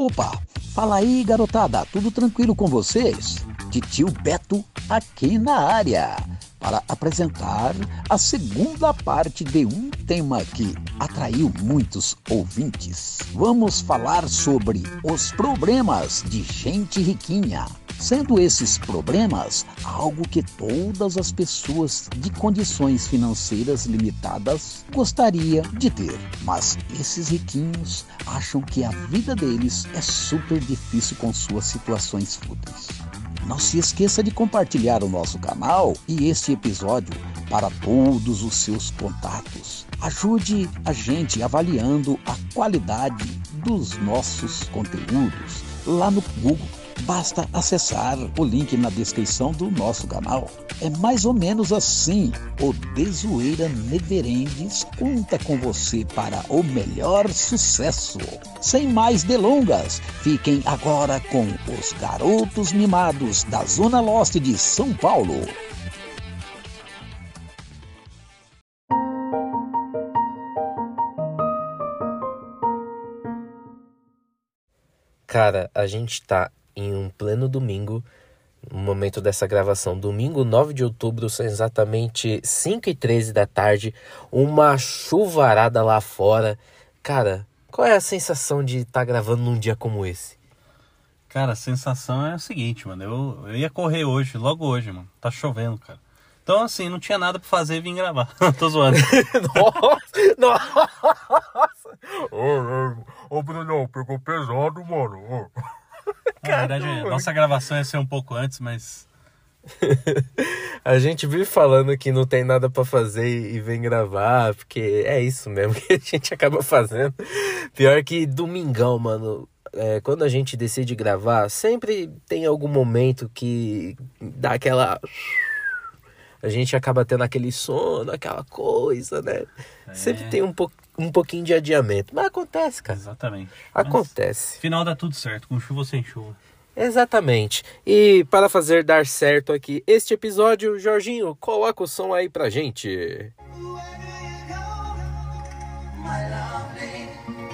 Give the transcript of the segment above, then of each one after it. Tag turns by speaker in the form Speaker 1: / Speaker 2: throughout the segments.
Speaker 1: Opa, fala aí garotada, tudo tranquilo com vocês? Titio Beto aqui na área para apresentar a segunda parte de um tema que atraiu muitos ouvintes. Vamos falar sobre os problemas de gente riquinha. Sendo esses problemas algo que todas as pessoas de condições financeiras limitadas gostaria de ter, mas esses riquinhos acham que a vida deles é super difícil com suas situações fúteis. Não se esqueça de compartilhar o nosso canal e este episódio para todos os seus contatos. Ajude a gente avaliando a qualidade dos nossos conteúdos lá no Google Basta acessar o link na descrição do nosso canal. É mais ou menos assim. O Desoeira Neverendes conta com você para o melhor sucesso. Sem mais delongas, fiquem agora com os garotos mimados da Zona Leste de São Paulo.
Speaker 2: Cara, a gente tá em um pleno domingo, no momento dessa gravação, domingo 9 de outubro, são exatamente 5 e 13 da tarde, uma chuvarada lá fora. Cara, qual é a sensação de estar tá gravando num dia como esse?
Speaker 3: Cara, a sensação é a seguinte, mano. Eu, eu ia correr hoje, logo hoje, mano. Tá chovendo, cara. Então, assim, não tinha nada pra fazer e vim gravar. Tô zoando.
Speaker 2: nossa! Nossa! Ô, ô, Bruno, pegou pesado, mano.
Speaker 3: Na verdade, a nossa gravação ia ser um pouco antes, mas.
Speaker 2: a gente vive falando que não tem nada para fazer e vem gravar, porque é isso mesmo que a gente acaba fazendo. Pior que domingão, mano. É, quando a gente decide gravar, sempre tem algum momento que dá aquela a gente acaba tendo aquele sono, aquela coisa, né? É. Sempre tem um, po um pouquinho de adiamento. Mas acontece, cara.
Speaker 3: Exatamente.
Speaker 2: Acontece.
Speaker 3: Mas, final dá tudo certo, com chuva ou sem chuva.
Speaker 2: Exatamente. E para fazer dar certo aqui este episódio, Jorginho, coloca o som aí pra gente.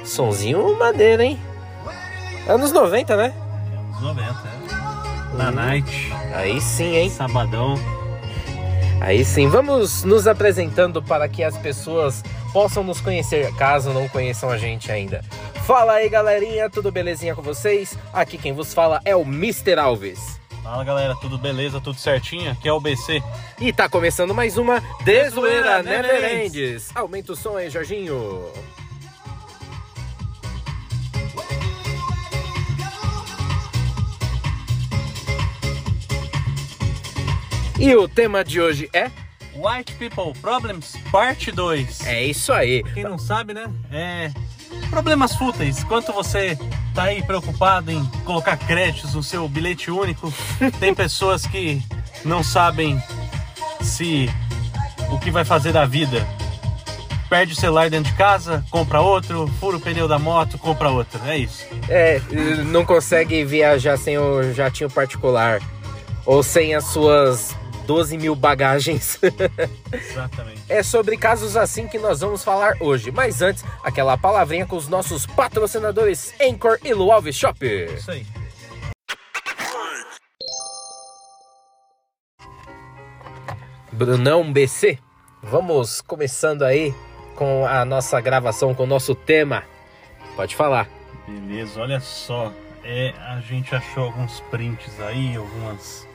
Speaker 2: Sonzinho madeira, hein? Anos 90, né?
Speaker 3: Anos 90, é. Na hum. night.
Speaker 2: Aí sim, hein?
Speaker 3: Sabadão.
Speaker 2: Aí sim, vamos nos apresentando para que as pessoas possam nos conhecer, caso não conheçam a gente ainda. Fala aí, galerinha, tudo belezinha com vocês? Aqui quem vos fala é o Mr. Alves.
Speaker 3: Fala galera, tudo beleza, tudo certinho? Aqui é o BC.
Speaker 2: E tá começando mais uma Desoeira Neverendes. Aumenta o som aí, Jorginho. E o tema de hoje é
Speaker 3: White People Problems Parte 2.
Speaker 2: É isso aí.
Speaker 3: Quem não sabe, né? É problemas fúteis. Quanto você tá aí preocupado em colocar créditos no seu bilhete único, tem pessoas que não sabem se o que vai fazer da vida. Perde o celular dentro de casa, compra outro, fura o pneu da moto, compra outro. É isso.
Speaker 2: É, não consegue viajar sem o jatinho particular ou sem as suas 12 mil bagagens.
Speaker 3: Exatamente.
Speaker 2: é sobre casos assim que nós vamos falar hoje. Mas antes, aquela palavrinha com os nossos patrocinadores Anchor e Lualve Shop.
Speaker 3: Isso aí.
Speaker 2: Brunão BC, vamos começando aí com a nossa gravação, com o nosso tema. Pode falar.
Speaker 3: Beleza, olha só. É, a gente achou alguns prints aí, algumas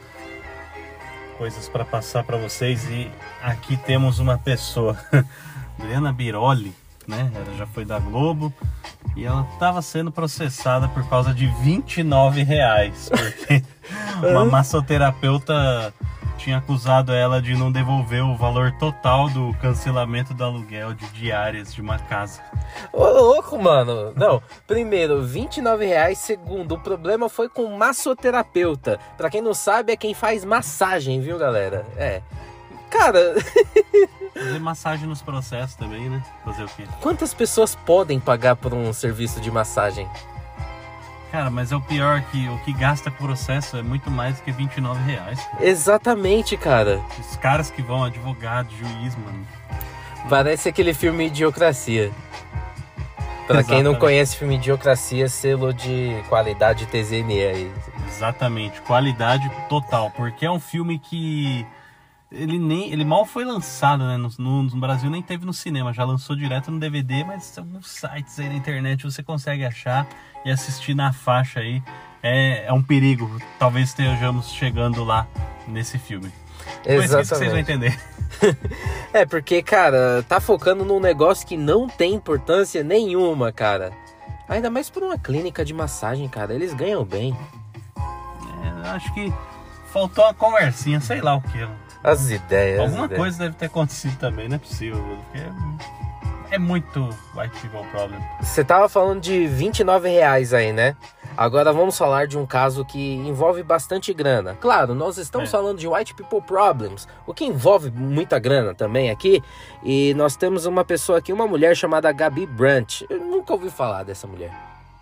Speaker 3: coisas para passar para vocês e aqui temos uma pessoa, Adriana Biroli, né? Ela já foi da Globo e ela estava sendo processada por causa de 29 reais, porque uma massoterapeuta tinha acusado ela de não devolver o valor total do cancelamento do aluguel de diárias de uma casa.
Speaker 2: Ô louco, mano. Não, primeiro, 29 reais. Segundo, o problema foi com massoterapeuta. Pra quem não sabe, é quem faz massagem, viu, galera? É. Cara.
Speaker 3: Fazer massagem nos processos também, né? Fazer o quê?
Speaker 2: Quantas pessoas podem pagar por um serviço de massagem?
Speaker 3: Cara, mas é o pior que o que gasta processo é muito mais do que 29 reais.
Speaker 2: Exatamente, cara.
Speaker 3: Os caras que vão, advogado, juiz, mano.
Speaker 2: Parece aquele filme Idiocracia. Pra quem não
Speaker 3: Exatamente.
Speaker 2: conhece filme Idiocracia, selo de qualidade TZNE aí.
Speaker 3: Exatamente, qualidade total, porque é um filme que ele nem ele mal foi lançado, né? No, no- no Brasil nem teve no cinema, já lançou direto no DVD, mas alguns sites aí na internet você consegue achar e assistir na faixa aí. É, é um perigo, talvez estejamos chegando lá nesse filme. Depois que vocês vão
Speaker 2: Exatamente.
Speaker 3: entender.
Speaker 2: É, porque, cara, tá focando num negócio que não tem importância nenhuma, cara. Ainda mais por uma clínica de massagem, cara. Eles ganham bem.
Speaker 3: É, acho que faltou uma conversinha, sei lá o que.
Speaker 2: As ideias. as
Speaker 3: Alguma
Speaker 2: ideias.
Speaker 3: coisa deve ter acontecido também, não é possível, porque é, muito white people problem.
Speaker 2: Você tava falando de 29 reais aí, né? Agora vamos falar de um caso que envolve bastante grana. Claro, nós estamos
Speaker 3: É.
Speaker 2: falando de white people problems, o que envolve muita grana também aqui. E nós temos uma pessoa aqui, uma mulher chamada Gabi Brandt. Eu nunca ouvi falar dessa mulher.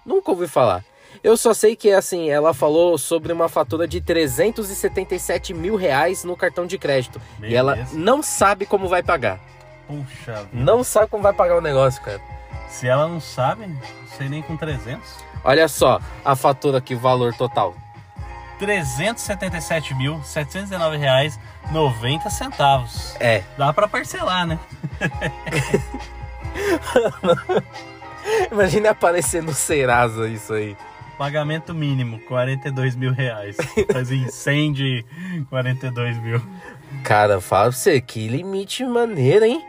Speaker 2: Nunca ouvi falar. Eu só sei que, assim, ela falou sobre uma fatura de 377 mil reais no cartão de crédito. E ela
Speaker 3: Beleza.
Speaker 2: não sabe como vai pagar.
Speaker 3: Puxa vida.
Speaker 2: Não sabe como vai pagar o negócio, cara.
Speaker 3: Se ela não sabe, não sei nem com 300.
Speaker 2: Olha só a fatura aqui, o valor total.
Speaker 3: 377.719 reais 90 centavos.
Speaker 2: É,
Speaker 3: Dá pra parcelar, né?
Speaker 2: imagine aparecer no Serasa isso aí.
Speaker 3: Pagamento mínimo, 42 mil reais. 100 de 42 mil.
Speaker 2: Cara, fala pra você, que limite maneiro, hein?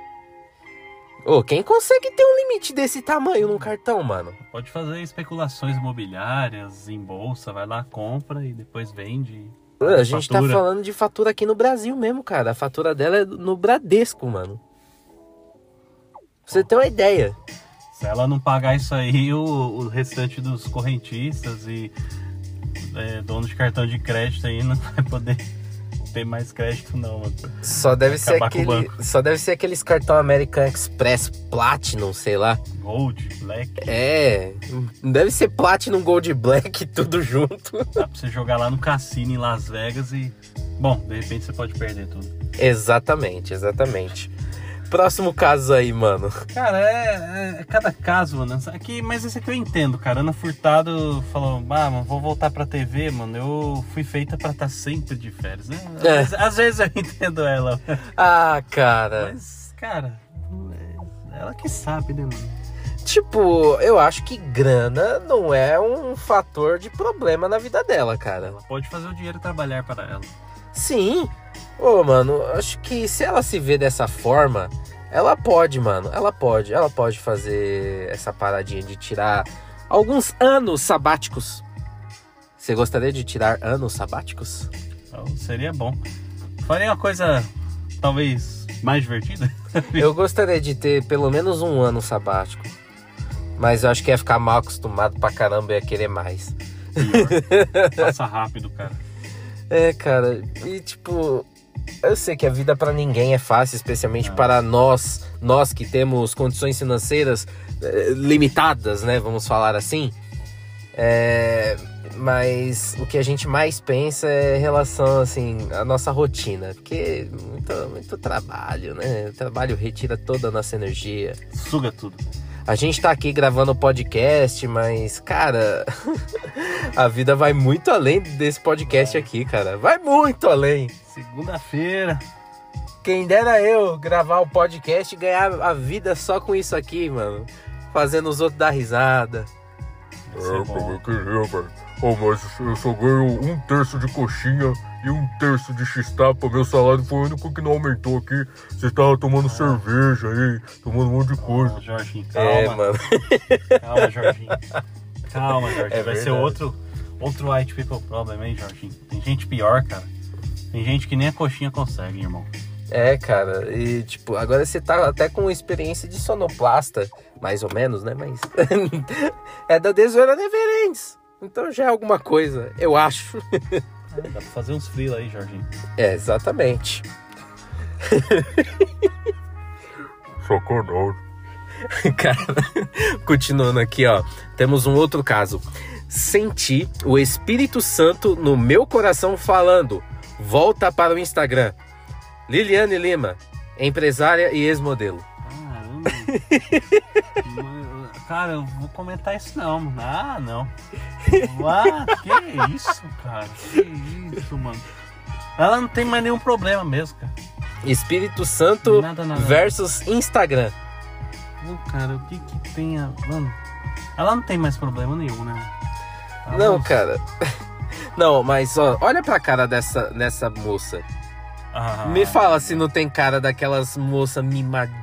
Speaker 2: Ô, quem consegue ter um limite desse tamanho num cartão, mano?
Speaker 3: Pode fazer especulações imobiliárias em bolsa, vai lá, compra e depois vende.
Speaker 2: A gente tá
Speaker 3: Fatura.
Speaker 2: falando de fatura aqui no Brasil mesmo, cara. A fatura dela é no Bradesco, mano. Pra você ter uma ideia.
Speaker 3: Se ela não pagar isso aí, o, o restante dos correntistas e é, donos de cartão de crédito aí não vai poder ter mais crédito não, mano.
Speaker 2: Só deve ser aquele, só deve ser aqueles cartão American Express Platinum, sei lá.
Speaker 3: Gold, Black,
Speaker 2: É, deve ser Platinum Gold Black tudo junto.
Speaker 3: dá pra você jogar lá no cassino em Las Vegas e... Bom, de repente você pode perder tudo.
Speaker 2: Exatamente, exatamente. Próximo caso aí, mano.
Speaker 3: Cara, é, é cada caso, mano. Aqui, mas esse aqui eu entendo, cara. Ana Furtado falou, ah, mano, vou voltar pra TV, mano. Eu fui feita pra estar sempre de férias, né? Às,
Speaker 2: É.
Speaker 3: vezes, às vezes eu entendo ela.
Speaker 2: Ah, cara.
Speaker 3: Mas, cara, é ela que sabe, né, mano?
Speaker 2: Tipo, eu acho que grana não é um fator de problema na vida dela, cara.
Speaker 3: Ela pode fazer o dinheiro trabalhar para ela.
Speaker 2: Sim. Ô, mano, acho que se ela se vê dessa forma, ela pode, mano. Ela pode. Ela pode fazer essa paradinha de tirar alguns anos sabáticos. Você gostaria de tirar anos sabáticos?
Speaker 3: Então seria bom. Faria uma coisa talvez mais divertida.
Speaker 2: Eu gostaria de ter pelo menos um ano sabático. Mas eu acho que ia ficar mal acostumado pra caramba e ia querer mais.
Speaker 3: Passa rápido, cara.
Speaker 2: É, cara, e tipo, eu sei que a vida pra ninguém é fácil, especialmente para nós, nós que temos condições financeiras eh, limitadas, né, vamos falar assim. É, mas o que a gente mais pensa é em relação assim à nossa rotina, porque muito, muito trabalho, né? O trabalho retira toda a nossa energia.
Speaker 3: Suga tudo.
Speaker 2: A gente tá aqui gravando o podcast, mas, cara, a vida vai muito além desse podcast aqui, cara. Vai muito além.
Speaker 3: Segunda-feira.
Speaker 2: Quem dera eu gravar o podcast e ganhar a vida só com isso aqui, mano. Fazendo os outros dar risada.
Speaker 3: ser bom.
Speaker 4: eu queria, velho. Oh, mas eu só ganho um terço de coxinha e um terço de x-tapa. Meu salário foi o único que não aumentou aqui. Você tava tomando cerveja aí, tomando um monte de coisa.
Speaker 3: Calma, Jorginho, calma.
Speaker 2: É, mano.
Speaker 3: Calma, Jorginho. Calma, Jorginho.
Speaker 2: É
Speaker 3: Vai ser
Speaker 2: verdade.
Speaker 3: outro, outro white people problem, hein, Jorginho? Tem gente pior, cara. Tem gente que nem a coxinha consegue, irmão.
Speaker 2: É, cara, e tipo, agora você tá até com experiência de sonoplasta, mais ou menos, né? Mas é da Desoeira Neverends. Então já é alguma coisa, eu acho.
Speaker 3: É, dá pra fazer uns freela aí, Jorginho.
Speaker 2: É, exatamente.
Speaker 4: Sacanagem.
Speaker 2: Cara, continuando aqui, ó. Temos um outro caso. Senti o Espírito Santo no meu coração falando: volta para o Instagram. Liliane Lima, empresária e ex-modelo.
Speaker 3: Caramba. Cara, eu vou comentar isso não, mano. Ah, não. Ah, que isso, cara? Que isso, mano. Ela não tem mais nenhum problema mesmo, cara.
Speaker 2: Espírito Santo
Speaker 3: Nada, nada.
Speaker 2: versus Instagram.
Speaker 3: Ô, cara, o que que tem a... Mano, ela não tem mais problema nenhum, né? Ela
Speaker 2: Não, cara. Não, mas ó, olha pra cara dessa, dessa moça.
Speaker 3: Ah,
Speaker 2: Me fala se não tem cara daquelas moça mimadinha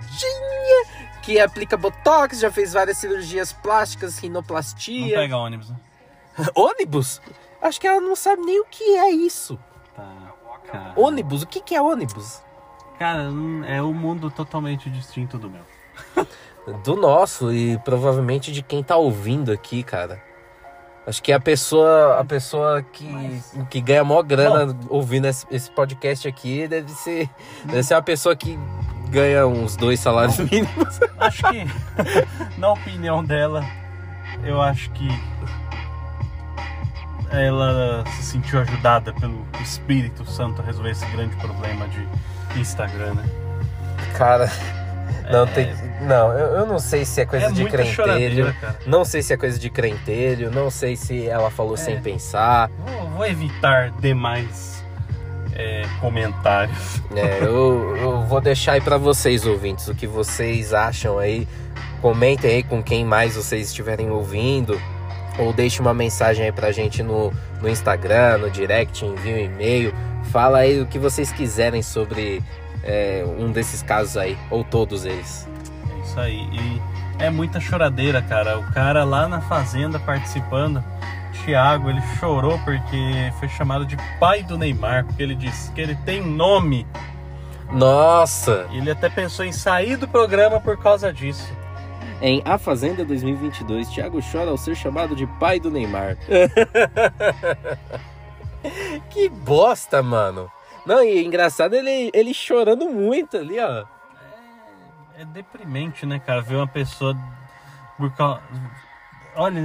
Speaker 2: que aplica botox, já fez várias cirurgias plásticas,
Speaker 3: Não
Speaker 2: rinoplastia.
Speaker 3: pega ônibus, né?
Speaker 2: Ônibus? Acho que ela não sabe nem o que é isso.
Speaker 3: Tá, cara.
Speaker 2: Ônibus? O que, que é ônibus?
Speaker 3: Cara, hum, é um mundo totalmente distinto do meu.
Speaker 2: Do nosso e provavelmente de quem tá ouvindo aqui, cara. Acho que a pessoa, a pessoa que, que ganha maior grana ouvindo esse, esse podcast aqui deve ser, deve ser uma pessoa que ganha uns dois salários mínimos.
Speaker 3: Acho que, na opinião dela, eu acho que ela se sentiu ajudada pelo Espírito Santo a resolver esse grande problema de Instagram, né?
Speaker 2: Cara, não tem. Não, eu, eu não sei se é coisa
Speaker 3: é
Speaker 2: de crentelho. Não sei se é coisa de crentelho. Não sei se ela falou sem pensar.
Speaker 3: Vou, vou evitar demais é, comentários.
Speaker 2: É, eu, eu vou deixar aí pra vocês, ouvintes, o que vocês acham aí. Comentem aí com quem mais vocês estiverem ouvindo. Ou deixe uma mensagem aí pra gente no, no Instagram, no direct, envie um e-mail. Fala aí o que vocês quiserem sobre é, um desses casos aí, ou todos eles.
Speaker 3: É isso aí. E é muita choradeira, cara. O cara lá na fazenda participando, Thiago, ele chorou porque foi chamado de pai do Neymar, porque ele disse que ele tem nome.
Speaker 2: Nossa!
Speaker 3: E ele até pensou em sair do programa por causa disso.
Speaker 2: Em A Fazenda 2022, Thiago chora ao ser chamado de pai do Neymar. que bosta, mano. Não, e é engraçado ele, ele chorando muito ali, ó.
Speaker 3: É deprimente, né, cara? Ver uma pessoa por causa. Olha,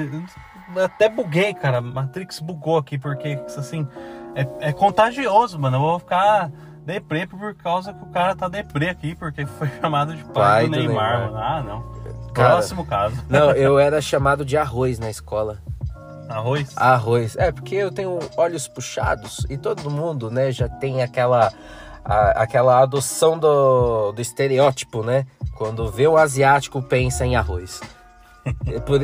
Speaker 3: até buguei, cara. Matrix bugou aqui, porque assim, é, é contagioso, mano. Eu vou ficar deprê por causa que o cara tá deprê aqui, porque foi chamado de pai,
Speaker 2: Pai
Speaker 3: do,
Speaker 2: do
Speaker 3: Neymar. Ah, não.
Speaker 2: Cara,
Speaker 3: Próximo caso.
Speaker 2: Não, eu era chamado de arroz na escola.
Speaker 3: Arroz?
Speaker 2: Arroz. É, porque eu tenho olhos puxados e todo mundo, né, já tem aquela a- aquela adoção do, do estereótipo, né? Quando vê o asiático, pensa em arroz.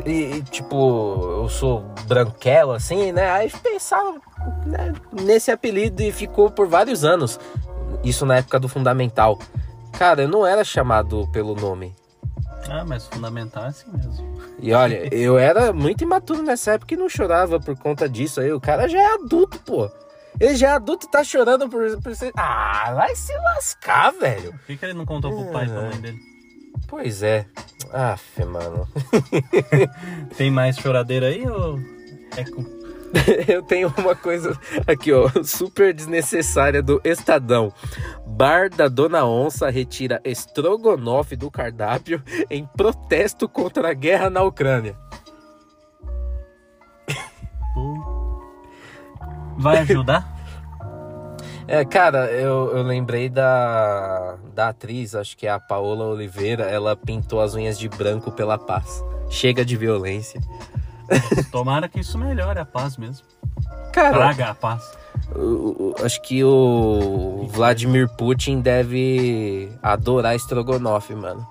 Speaker 2: E- e, tipo, eu sou branquelo, assim, né? Aí pensava né, nesse apelido e ficou por vários anos. Isso na época do fundamental. Cara, eu não era chamado pelo nome.
Speaker 3: Ah, mas fundamental é assim mesmo.
Speaker 2: E olha, eu era muito imaturo nessa época e não chorava por conta disso aí. O cara já é adulto, pô. Ele já é adulto e tá chorando por, por ser. Ah, vai se lascar, velho.
Speaker 3: Por que, que ele não contou pro pai e pra mãe dele?
Speaker 2: Pois é. Aff, mano.
Speaker 3: Tem mais choradeira aí ou é.
Speaker 2: Eu tenho uma coisa aqui, ó, super desnecessária do Estadão. Bar da Dona Onça retira estrogonofe do cardápio em protesto contra a guerra na Ucrânia.
Speaker 3: Vai ajudar?
Speaker 2: É, cara, eu, eu lembrei da, da atriz, acho que é a Paola Oliveira, ela pintou as unhas de branco pela paz. Chega de violência.
Speaker 3: Tomara que isso melhore a paz mesmo.
Speaker 2: Cara,
Speaker 3: Traga a paz.
Speaker 2: acho que o Vladimir Putin deve adorar estrogonofe, mano.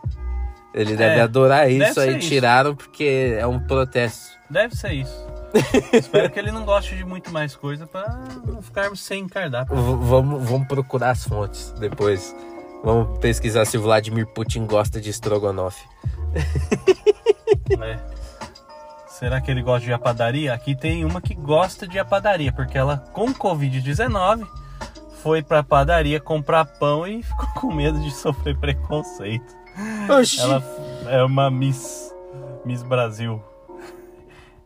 Speaker 2: Ele deve
Speaker 3: É,
Speaker 2: adorar
Speaker 3: deve
Speaker 2: isso,
Speaker 3: ser
Speaker 2: aí
Speaker 3: isso.
Speaker 2: tiraram porque é um protesto.
Speaker 3: Deve ser isso. Espero que ele não goste de muito mais coisa pra não ficarmos sem cardápio.
Speaker 2: V- vamos, vamos procurar as fontes depois. Vamos pesquisar se o Vladimir Putin gosta de estrogonofe.
Speaker 3: né? Será que ele gosta de à padaria? Aqui tem uma que gosta de à padaria, porque ela com Covid-19 foi pra padaria comprar pão e ficou com medo de sofrer preconceito.
Speaker 2: Oxi.
Speaker 3: Ela é uma Miss, Miss Brasil.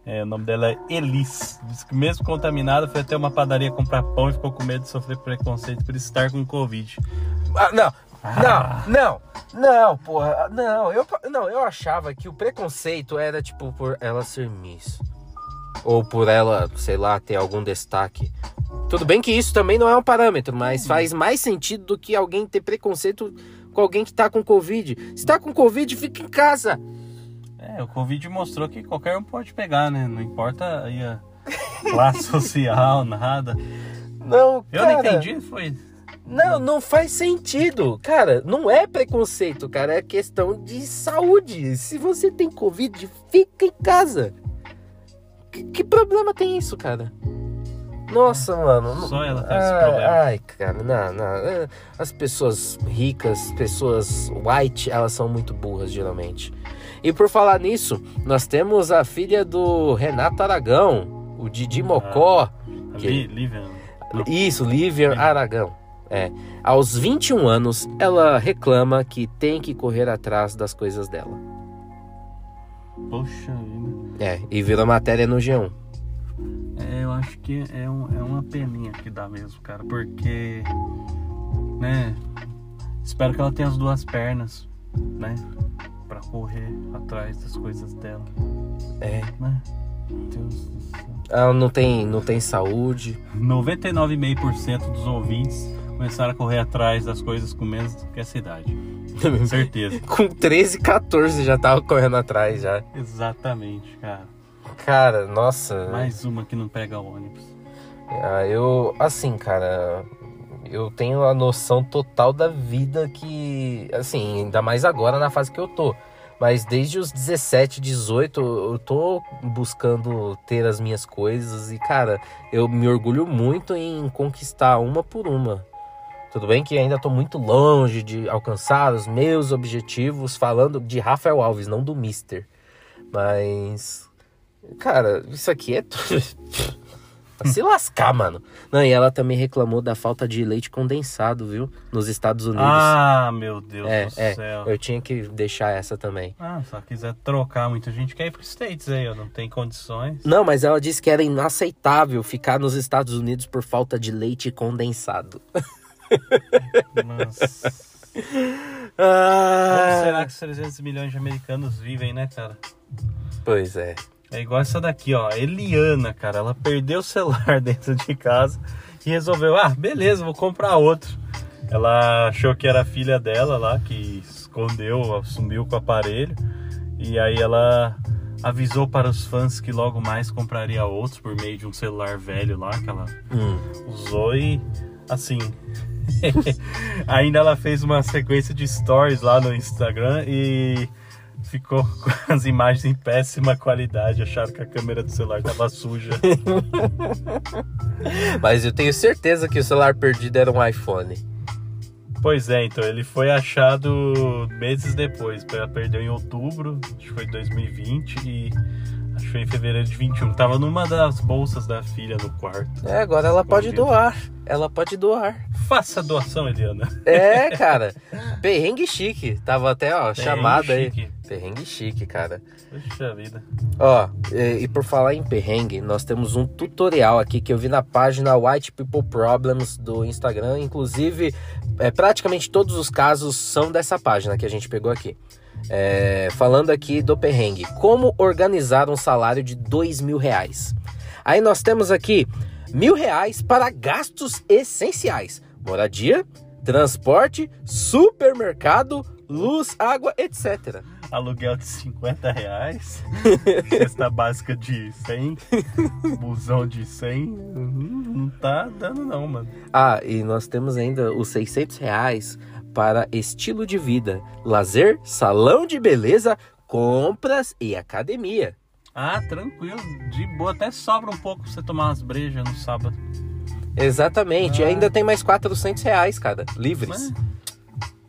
Speaker 3: É, o nome dela é Elis. Diz que mesmo contaminada foi até uma padaria comprar pão e ficou com medo de sofrer preconceito por estar com Covid.
Speaker 2: Ah, não,
Speaker 3: Ah.
Speaker 2: não, não, não, porra, não, eu, não, eu achava que o preconceito era, tipo, por ela ser Miss. Ou por ela, sei lá, ter algum destaque. Tudo bem que isso também não é um parâmetro, mas faz mais sentido do que alguém ter preconceito com alguém que tá com Covid. Se tá com Covid, fica em casa.
Speaker 3: É, o Covid mostrou que qualquer um pode pegar, né? Não importa aí a classe social, nada.
Speaker 2: Não,
Speaker 3: Eu
Speaker 2: cara,
Speaker 3: não entendi, foi.
Speaker 2: Não, não faz sentido. Cara, não é preconceito, cara. É questão de saúde. Se você tem Covid, fica em casa. Que, que problema tem isso, cara? Nossa, mano.
Speaker 3: Só ela tem esse
Speaker 2: Ah,
Speaker 3: problema.
Speaker 2: Ai, cara, não, não. é, As pessoas ricas, pessoas white, elas são muito burras, geralmente. E por falar nisso, nós temos a filha do Renato Aragão, o Didi Mocó. Que-
Speaker 3: Ali, Lívia.
Speaker 2: Isso, Lívia Aragão. É. Aos 21 anos, ela reclama que tem que correr atrás das coisas dela.
Speaker 3: Poxa vida.
Speaker 2: É, e virou matéria no G1.
Speaker 3: É, eu acho que é, um- é uma peninha que dá mesmo, cara. Porque. Né? Espero que ela tenha as duas pernas, né? Pra correr atrás das coisas dela,
Speaker 2: É.
Speaker 3: né? Deus do céu.
Speaker 2: Ela não tem, não tem saúde.
Speaker 3: 99,5% dos ouvintes começaram a correr atrás das coisas com menos do que essa idade. Certeza.
Speaker 2: Com 13, 14 já tava correndo atrás já.
Speaker 3: Exatamente, cara.
Speaker 2: Cara, nossa.
Speaker 3: Mais uma que não pega ônibus.
Speaker 2: Ah, eu, assim, cara, eu tenho a noção total da vida que, assim, ainda mais agora na fase que eu tô. Mas desde os 17, 18, eu tô buscando ter as minhas coisas e, cara, eu me orgulho muito em conquistar uma por uma. Tudo bem que ainda tô muito longe de alcançar os meus objetivos, falando de Rafael Alves, não do Mister. Mas, cara, isso aqui é se lascar, mano. Não, e ela também reclamou da falta de leite condensado, viu? Nos Estados Unidos.
Speaker 3: Ah, meu Deus
Speaker 2: é,
Speaker 3: do
Speaker 2: é.
Speaker 3: céu.
Speaker 2: Eu tinha que deixar essa também.
Speaker 3: Ah, só quiser trocar, muita gente quer ir pro States aí, ó. Não tem condições.
Speaker 2: Não, mas ela disse que era inaceitável ficar nos Estados Unidos por falta de leite condensado.
Speaker 3: Mas.
Speaker 2: Ah,
Speaker 3: Como será que os 300 milhões de americanos vivem, né, cara?
Speaker 2: Pois é.
Speaker 3: É igual essa daqui, ó. Eliana, cara. Ela perdeu o celular dentro de casa e resolveu, ah, beleza, vou comprar outro. Ela achou que era a filha dela lá, que escondeu, sumiu com o aparelho. E aí ela avisou para os fãs que logo mais compraria outros por meio de um celular velho lá que ela
Speaker 2: Hum.
Speaker 3: usou e assim. Ainda ela fez uma sequência de stories lá no Instagram e ficou com as imagens em péssima qualidade. Acharam que a câmera do celular tava suja.
Speaker 2: Mas eu tenho certeza que o celular perdido era um iPhone.
Speaker 3: pois é, então ele foi achado meses depois. Ela perdeu em outubro, acho que foi 2020 e acho que foi em fevereiro de 21. Tava numa das bolsas da filha no quarto.
Speaker 2: É, agora ela pode doar. Ela pode doar.
Speaker 3: Faça a doação, Eliana.
Speaker 2: É, cara. Perrengue chique. Tava até, ó, chamada aí.
Speaker 3: chique.
Speaker 2: Perrengue chique, cara.
Speaker 3: Puxa vida.
Speaker 2: Ó, e, e por falar em perrengue, nós temos um tutorial aqui que eu vi na página White People Problems do Instagram. Inclusive, é, praticamente todos os casos são dessa página que a gente pegou aqui. É, falando aqui do perrengue. Como organizar um salário de dois mil reais? Aí nós temos aqui mil reais para gastos essenciais. Moradia, transporte, supermercado, luz, água, etc.
Speaker 3: Aluguel de 50 reais, cesta básica de 100, busão de 100, hum, não tá dando não, mano.
Speaker 2: Ah, e nós temos ainda os 600 reais para estilo de vida, lazer, salão de beleza, compras e academia.
Speaker 3: Ah, tranquilo, de boa, até sobra um pouco pra você tomar umas brejas no sábado.
Speaker 2: Exatamente, e
Speaker 3: Ah.
Speaker 2: ainda tem mais 400 reais, cara, livres.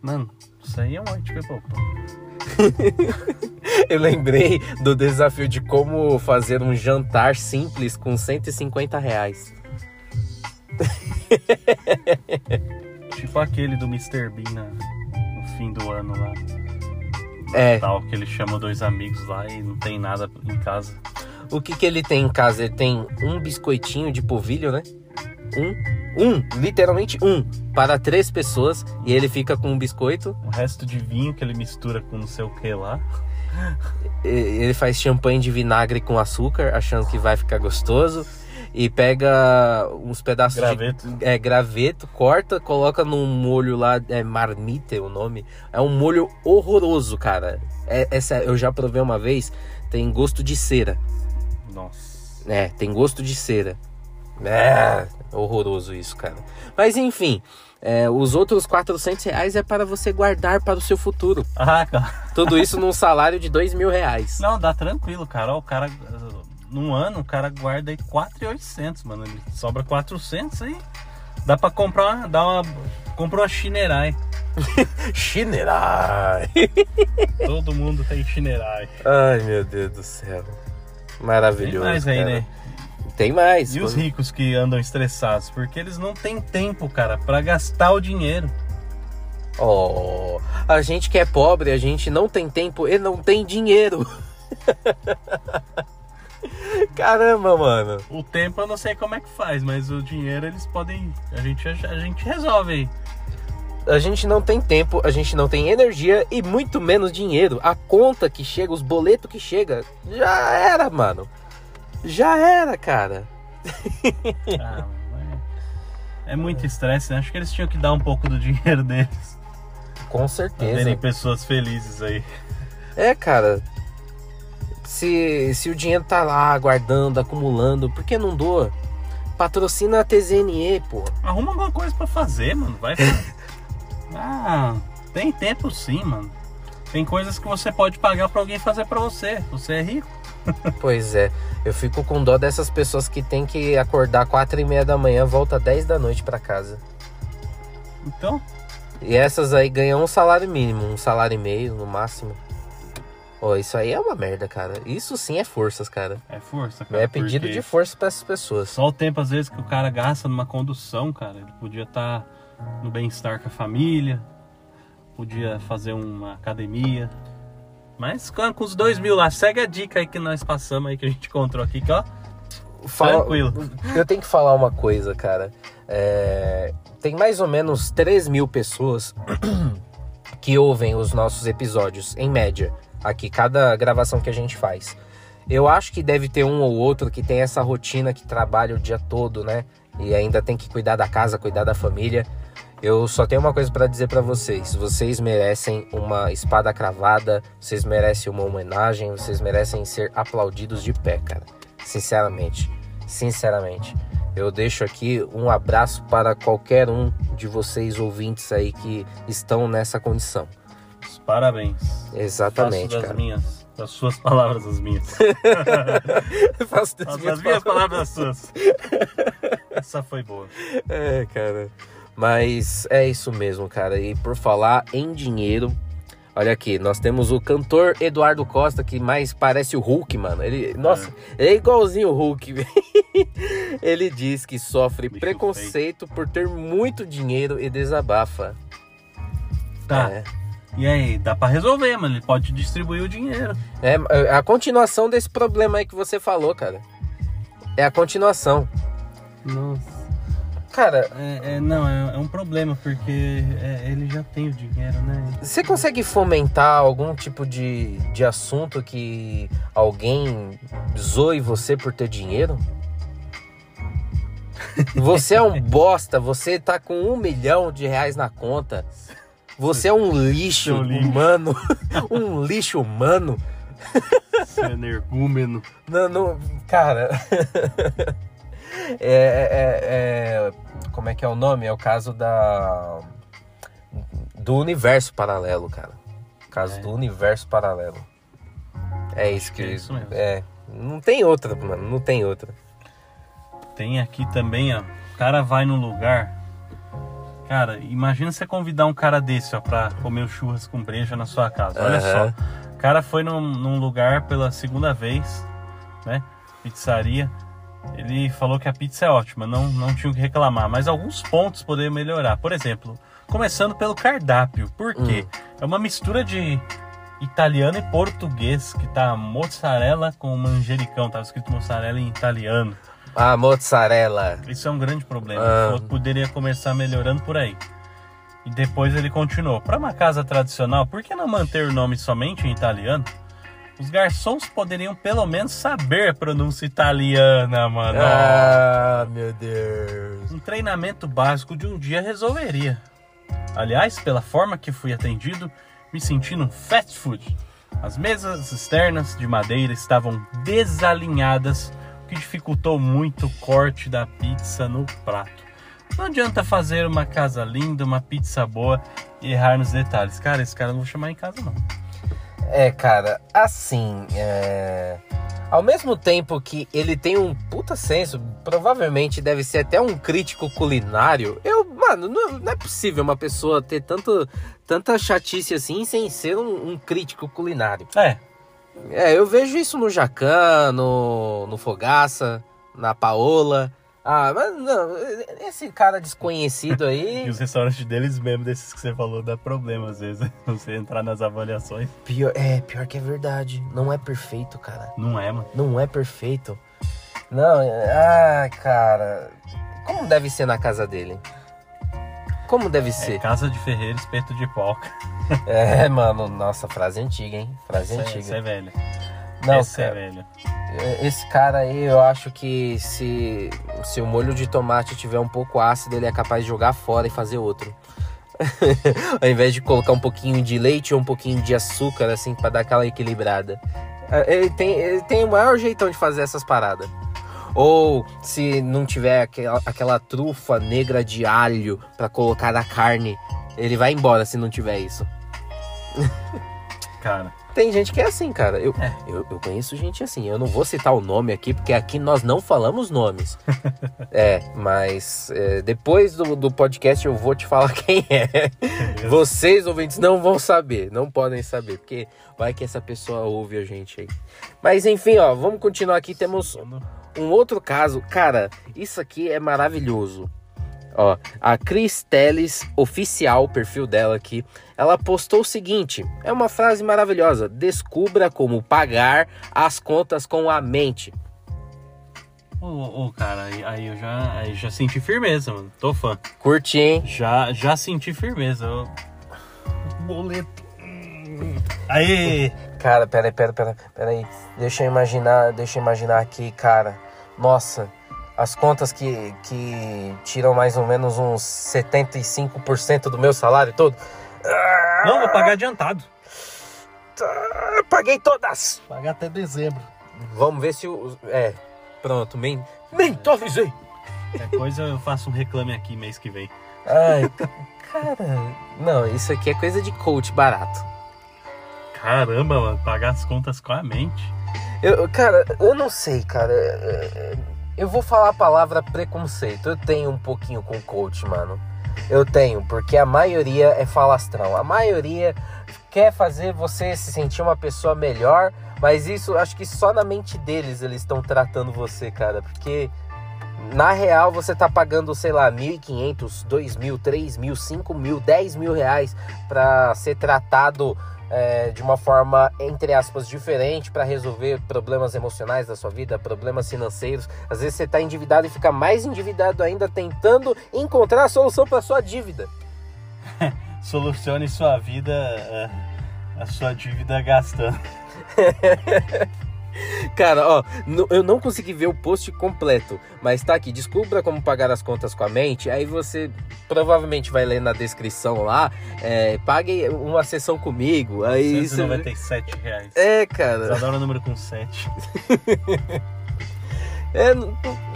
Speaker 3: Mano, isso aí é um white people.
Speaker 2: Eu lembrei do desafio de como fazer um jantar simples com 150 reais.
Speaker 3: Tipo aquele do Mr. Bean na- no fim do ano lá.
Speaker 2: É,
Speaker 3: Tal, que ele chama dois amigos lá e não tem nada em casa.
Speaker 2: o que que ele tem em casa? Ele tem um biscoitinho de polvilho, né? Um, um, literalmente um, para três pessoas e ele fica com um biscoito
Speaker 3: O resto de vinho que ele mistura com não sei o que lá.
Speaker 2: Ele faz champanhe de vinagre com açúcar, achando que vai ficar gostoso. e pega uns pedaços
Speaker 3: Graveto.
Speaker 2: de é, graveto, corta, coloca num molho lá, é marmite o nome. É um molho horroroso, cara. É, essa eu já provei uma vez, tem gosto de cera.
Speaker 3: Nossa.
Speaker 2: É, tem gosto de cera. É, horroroso isso, cara. Mas enfim, é, os outros 400 reais é para você guardar para o seu futuro.
Speaker 3: Ah, cara.
Speaker 2: Tudo isso num salário de dois mil reais.
Speaker 3: Não, dá tranquilo, cara. O cara, uh, num ano, o cara guarda aí 4,800, mano. Ele sobra 400 aí. Dá pra comprar uma, dá uma, compra uma Shinerai.
Speaker 2: Chinerai.
Speaker 3: Todo mundo tem Shinerai.
Speaker 2: Ai, meu Deus do céu. Maravilhoso.
Speaker 3: Tem mais aí,
Speaker 2: cara.
Speaker 3: né?
Speaker 2: Tem mais.
Speaker 3: E os ricos que andam estressados? Porque eles não têm tempo, cara, pra gastar o dinheiro.
Speaker 2: Oh, a gente que é pobre, a gente não tem tempo e não tem dinheiro. Caramba, mano.
Speaker 3: O tempo eu não sei como é que faz, mas o dinheiro eles podem. A gente, a gente resolve aí.
Speaker 2: A gente não tem tempo, a gente não tem energia e muito menos dinheiro. A conta que chega, os boletos que chega, já era, mano. Já era, cara.
Speaker 3: Ah, é, muito estresse, né? Acho que eles tinham que dar um pouco do dinheiro deles.
Speaker 2: Com
Speaker 3: Pra
Speaker 2: certeza.
Speaker 3: verem pessoas felizes aí.
Speaker 2: É, cara. Se, se o dinheiro tá lá guardando, acumulando, por que não doa? Patrocina a TZNE, pô.
Speaker 3: Arruma alguma coisa pra fazer, mano. Vai. ah, tem tempo sim, mano. Tem coisas que você pode pagar pra alguém fazer pra você. Você é rico.
Speaker 2: Pois é, eu fico com dó dessas pessoas que tem que acordar quatro e meia da manhã, volta 10 da noite pra casa.
Speaker 3: Então,
Speaker 2: E essas aí ganham um salário mínimo, um salário e meio no máximo. Ó, isso aí é uma merda, cara. Isso sim é forças, cara.
Speaker 3: é força, cara.
Speaker 2: É pedido de força pra essas pessoas.
Speaker 3: Só o tempo, às vezes, que o cara gasta numa condução, cara. Ele podia estar no bem-estar com a família, podia fazer uma academia. Mas com com os dois mil lá, segue a dica aí que nós passamos aí, que a gente encontrou aqui, que ó.
Speaker 2: Fala-
Speaker 3: Tranquilo.
Speaker 2: Eu tenho que falar uma coisa, cara. É, Tem mais ou menos 3 mil pessoas que ouvem os nossos episódios, em média, aqui, cada gravação que a gente faz. Eu acho que deve ter um ou outro que tem essa rotina que trabalha o dia todo, né? E ainda tem que cuidar da casa, cuidar da família. Eu só tenho uma coisa pra dizer pra vocês. Vocês merecem uma espada cravada, vocês merecem uma homenagem, vocês merecem ser aplaudidos de pé, cara. Sinceramente, sinceramente. Eu deixo aqui um abraço para qualquer um de vocês ouvintes aí que estão nessa condição.
Speaker 3: Parabéns.
Speaker 2: Exatamente,
Speaker 3: Faço das
Speaker 2: cara.
Speaker 3: minhas, das suas palavras as minhas.
Speaker 2: Faço das
Speaker 3: Faço
Speaker 2: minhas
Speaker 3: das minhas
Speaker 2: palavras.
Speaker 3: palavras as suas. Essa foi boa.
Speaker 2: É, cara. Mas é isso mesmo, cara. E por falar em dinheiro, olha aqui, nós temos o cantor Eduardo Costa, que mais parece o Hulk, mano. Ele, nossa, ele é igualzinho o Hulk. ele diz que sofre
Speaker 3: Bicho
Speaker 2: preconceito por ter muito dinheiro e desabafa.
Speaker 3: Tá.
Speaker 2: É.
Speaker 3: E aí, dá pra resolver, mano. Ele pode distribuir o dinheiro.
Speaker 2: É a continuação desse problema aí que você falou, cara. É a continuação.
Speaker 3: Nossa.
Speaker 2: Cara,
Speaker 3: É, é, não, é, é um problema, porque é, ele já tem o dinheiro, né?
Speaker 2: Você consegue fomentar algum tipo de, de assunto que alguém zoe você por ter dinheiro? Você é um bosta, você tá com um milhão de reais na conta. Você é um lixo
Speaker 3: lixo.
Speaker 2: humano. Um lixo humano.
Speaker 3: Seu energúmeno.
Speaker 2: Não, não, cara. É, é- é- Como é que é o nome? É o caso da. Do universo paralelo, cara. Caso
Speaker 3: É.
Speaker 2: do universo paralelo. É isso que.
Speaker 3: que é isso mesmo.
Speaker 2: É. Não tem outra, mano. Não tem outra.
Speaker 3: Tem aqui também, ó. O cara vai num lugar. Cara, imagina você convidar um cara desse, ó, pra comer churras com breja na sua casa. Olha
Speaker 2: Aham.
Speaker 3: só. O cara foi num, num lugar pela segunda vez, né? Pizzaria. Ele falou que a pizza é ótima, não, não tinha o que reclamar, mas alguns pontos poderiam melhorar. Por exemplo, começando pelo cardápio. Por quê? É uma mistura de italiano e português, que tá mozzarella com manjericão. Tava escrito mozzarella em italiano.
Speaker 2: Ah, mozzarella.
Speaker 3: Isso é um grande problema.
Speaker 2: Ah.
Speaker 3: Poderia começar melhorando por aí. E depois ele continuou. Para uma casa tradicional, por que não manter o nome somente em italiano? Os garçons poderiam pelo menos saber pronúncia italiana, mano.
Speaker 2: Ah, meu Deus.
Speaker 3: Um treinamento básico de um dia resolveria. Aliás, pela forma que fui atendido, me senti num fast food. As mesas externas de madeira estavam desalinhadas, o que dificultou muito o corte da pizza no prato. Não adianta fazer uma casa linda, uma pizza boa e errar nos detalhes. Cara, esse cara eu não vou chamar em casa, não.
Speaker 2: É, cara, assim, é... ao mesmo tempo que ele tem um puta senso, provavelmente deve ser até um crítico culinário. Eu, mano, não, não é possível uma pessoa ter tanto, tanta chatice assim sem ser um, um crítico culinário.
Speaker 3: É,
Speaker 2: É, eu vejo isso no Jacan, no, no Fogaça, na Paola. Ah, mas não, esse cara desconhecido aí.
Speaker 3: e os restaurantes deles mesmo, desses que você falou, dá problema às vezes. Você entrar nas avaliações.
Speaker 2: Pior, é, pior que é verdade. Não é perfeito, cara.
Speaker 3: Não é, mano.
Speaker 2: Não é perfeito. Não, é- ah, cara. Como deve ser na casa dele? Como deve
Speaker 3: É
Speaker 2: ser?
Speaker 3: casa de ferreiro, espeto de pau.
Speaker 2: É, mano, nossa, frase antiga, hein? Frase
Speaker 3: Essa é,
Speaker 2: antiga.
Speaker 3: essa é velha.
Speaker 2: Não,
Speaker 3: essa é
Speaker 2: cara,
Speaker 3: velha.
Speaker 2: esse cara aí, eu acho que se, se o molho de tomate tiver um pouco ácido, ele é capaz de jogar fora e fazer outro. Ao invés de colocar um pouquinho de leite ou um pouquinho de açúcar, assim, pra dar aquela equilibrada. É, Ele tem, ele tem o maior jeitão de fazer essas paradas. Ou se não tiver aquela, aquela trufa negra de alho pra colocar na carne, ele vai embora se não tiver isso.
Speaker 3: Cara,
Speaker 2: Tem gente que é assim, cara. Eu,
Speaker 3: É.
Speaker 2: eu, eu conheço gente assim. Eu não vou citar o nome aqui, porque aqui nós não falamos nomes. é, mas é, depois do, do podcast eu vou te falar quem é. Vocês, ouvintes, não vão saber. Não podem saber, porque vai que essa pessoa ouve a gente aí. Mas enfim, ó, vamos continuar aqui. Temos um outro caso. Cara, isso aqui é maravilhoso. Ó, a Cris Teles, oficial, o perfil dela aqui, ela postou o seguinte: é uma frase maravilhosa. Descubra como pagar as contas com a mente.
Speaker 3: Ô, ô, cara, aí, aí eu já, aí já senti firmeza, mano. Tô fã.
Speaker 2: Curti, hein?
Speaker 3: Já, já senti firmeza. Eu... Boleto. Aí!
Speaker 2: Cara, peraí, peraí, peraí, peraí. Deixa eu imaginar, deixa eu imaginar aqui, cara. Nossa, as contas que, que tiram mais ou menos uns 75% do meu salário todo.
Speaker 3: Não, vou pagar adiantado.
Speaker 2: Ah, Paguei todas!
Speaker 3: Pagar até dezembro.
Speaker 2: Vamos ver se o. É, pronto, men... mentalizei!
Speaker 3: Qualquer coisa eu faço um reclame aqui mês que vem.
Speaker 2: Ai, cara. Não, isso aqui é coisa de coach barato.
Speaker 3: Caramba, mano, pagar as contas com a mente.
Speaker 2: Eu, cara, eu não sei, cara. Eu vou falar a palavra preconceito. Eu tenho um pouquinho com coach, mano. Eu tenho, porque a maioria é falastrão. A maioria quer fazer você se sentir uma pessoa melhor, mas isso acho que só na mente deles eles estão tratando você, cara. Porque na real você tá pagando, sei lá, 1.500, 2.000, 3.000, 5.000, 10 mil reais pra ser tratado é, de uma forma, entre aspas, diferente para resolver problemas emocionais da sua vida, problemas financeiros. Às vezes você está endividado e fica mais endividado ainda tentando encontrar a solução para sua dívida.
Speaker 3: Solucione sua vida, é, a sua dívida gastando.
Speaker 2: Cara, ó, eu não consegui ver o post completo, mas tá aqui, descubra como pagar as contas com a mente, aí você provavelmente vai ler na descrição lá, é, pague uma sessão comigo, aí... você-
Speaker 3: 197 reais.
Speaker 2: É, cara,
Speaker 3: adoro o número com 7.
Speaker 2: É,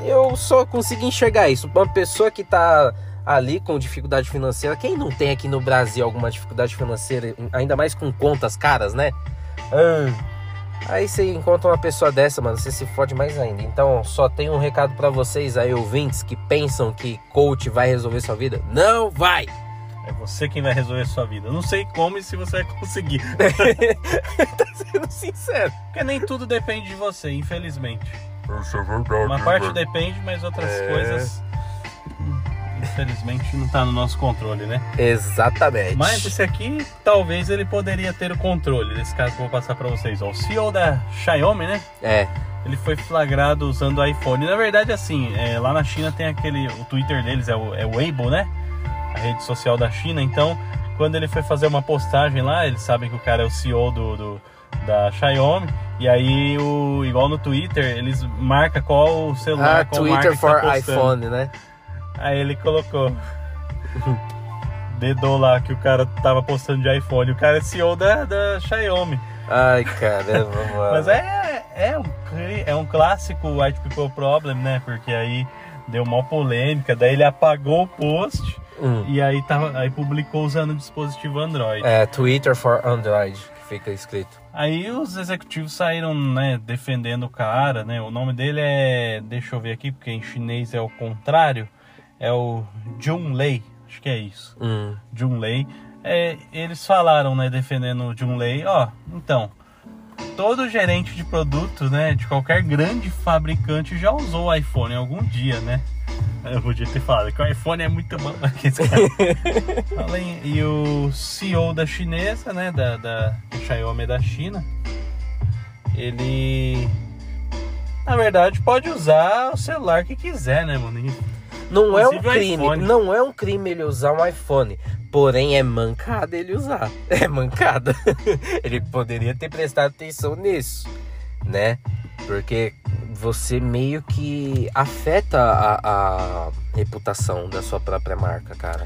Speaker 2: eu só consigo enxergar isso. Uma pessoa que tá ali com dificuldade financeira, quem não tem aqui no Brasil alguma dificuldade financeira, ainda mais com contas caras, né? Ah, aí você encontra uma pessoa dessa, mano, você se fode mais ainda. Então, só tenho um recado pra vocês aí, ouvintes, que pensam que coach vai resolver sua vida. Não vai!
Speaker 3: É você quem vai resolver sua vida. Eu não sei como e se você vai conseguir.
Speaker 2: tá sendo sincero.
Speaker 3: Porque nem tudo depende de você, infelizmente.
Speaker 4: Isso é verdade.
Speaker 3: Uma parte
Speaker 4: velho?
Speaker 3: depende, mas outras
Speaker 2: É.
Speaker 3: coisas. Infelizmente não tá no nosso controle, né?
Speaker 2: Exatamente.
Speaker 3: Mas esse aqui, talvez ele poderia ter o controle desse caso que eu vou passar pra vocês. Ó, o CEO da Xiaomi, né?
Speaker 2: É,
Speaker 3: Ele foi flagrado usando o iPhone. Na verdade, assim, é, lá na China tem aquele. O Twitter deles é o, é o Weibo, né? A rede social da China. Então, quando ele foi fazer uma postagem lá, eles sabem que o cara é o CEO do, do, da Xiaomi. E aí, o, igual no Twitter, eles marcam qual o celular,
Speaker 2: Ah,
Speaker 3: qual
Speaker 2: Twitter
Speaker 3: marca
Speaker 2: for
Speaker 3: tá postando.
Speaker 2: iPhone, né?
Speaker 3: Aí ele colocou. Dedou lá que o cara tava postando de iPhone. O cara é CEO da, da Xiaomi.
Speaker 2: Ai, caramba, mano.
Speaker 3: Mas é, é, um, é um clássico White People Problem, né? Porque aí deu uma polêmica, daí ele apagou o post
Speaker 2: Hum.
Speaker 3: e aí, tava, aí publicou usando o dispositivo Android.
Speaker 2: É, Twitter for Android, que fica escrito.
Speaker 3: Aí os executivos saíram, né, defendendo o cara, né? O nome dele é, deixa eu ver aqui, porque em chinês é o contrário, é o Jun Lei, acho que é isso.
Speaker 2: Hum.
Speaker 3: Jun Lei. É, eles falaram, né, defendendo o Jun Lei, ó, então, todo gerente de produto, né, de qualquer grande fabricante já usou o iPhone em algum dia, né? Eu podia ter falado que o iPhone é muito bom. Além, e o CEO da chinesa, né, da, da Xiaomi da China, ele, na verdade, pode usar o celular que quiser, né, mano?
Speaker 2: Não é um
Speaker 3: o
Speaker 2: crime,
Speaker 3: iPhone.
Speaker 2: não é um crime ele usar um iPhone. Porém, é mancada ele usar. É mancada. ele poderia ter prestado atenção nisso, né? Porque você meio que afeta a, a reputação da sua própria marca, cara.